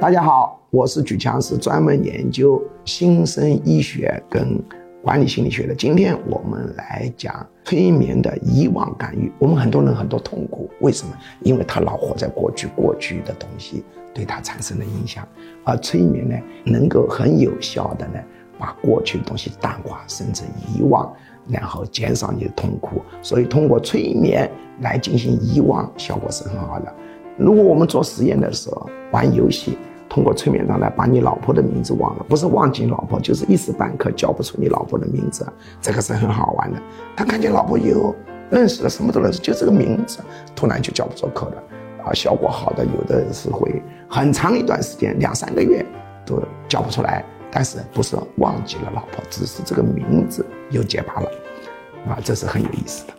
大家好，我是举强，是专门研究新生医学跟管理心理学的。今天我们来讲催眠的遗忘干预。我们很多人很多痛苦，为什么？因为他老活在过去，过去的东西对他产生了影响。而催眠呢，能够很有效的呢，把过去的东西淡化，甚至遗忘，然后减少你的痛苦。所以通过催眠来进行遗忘，效果是很好的。如果我们做实验的时候玩游戏。通过催眠状态把你老婆的名字忘了，不是忘记老婆，就是一时半刻叫不出你老婆的名字，这个是很好玩的。他看见老婆以后，认识了，什么都认识，就这个名字，突然就叫不出口了。啊，效果好的有的是会很长一段时间，两三个月都叫不出来，但是不是忘记了老婆，只是这个名字又结巴了，啊，这是很有意思的。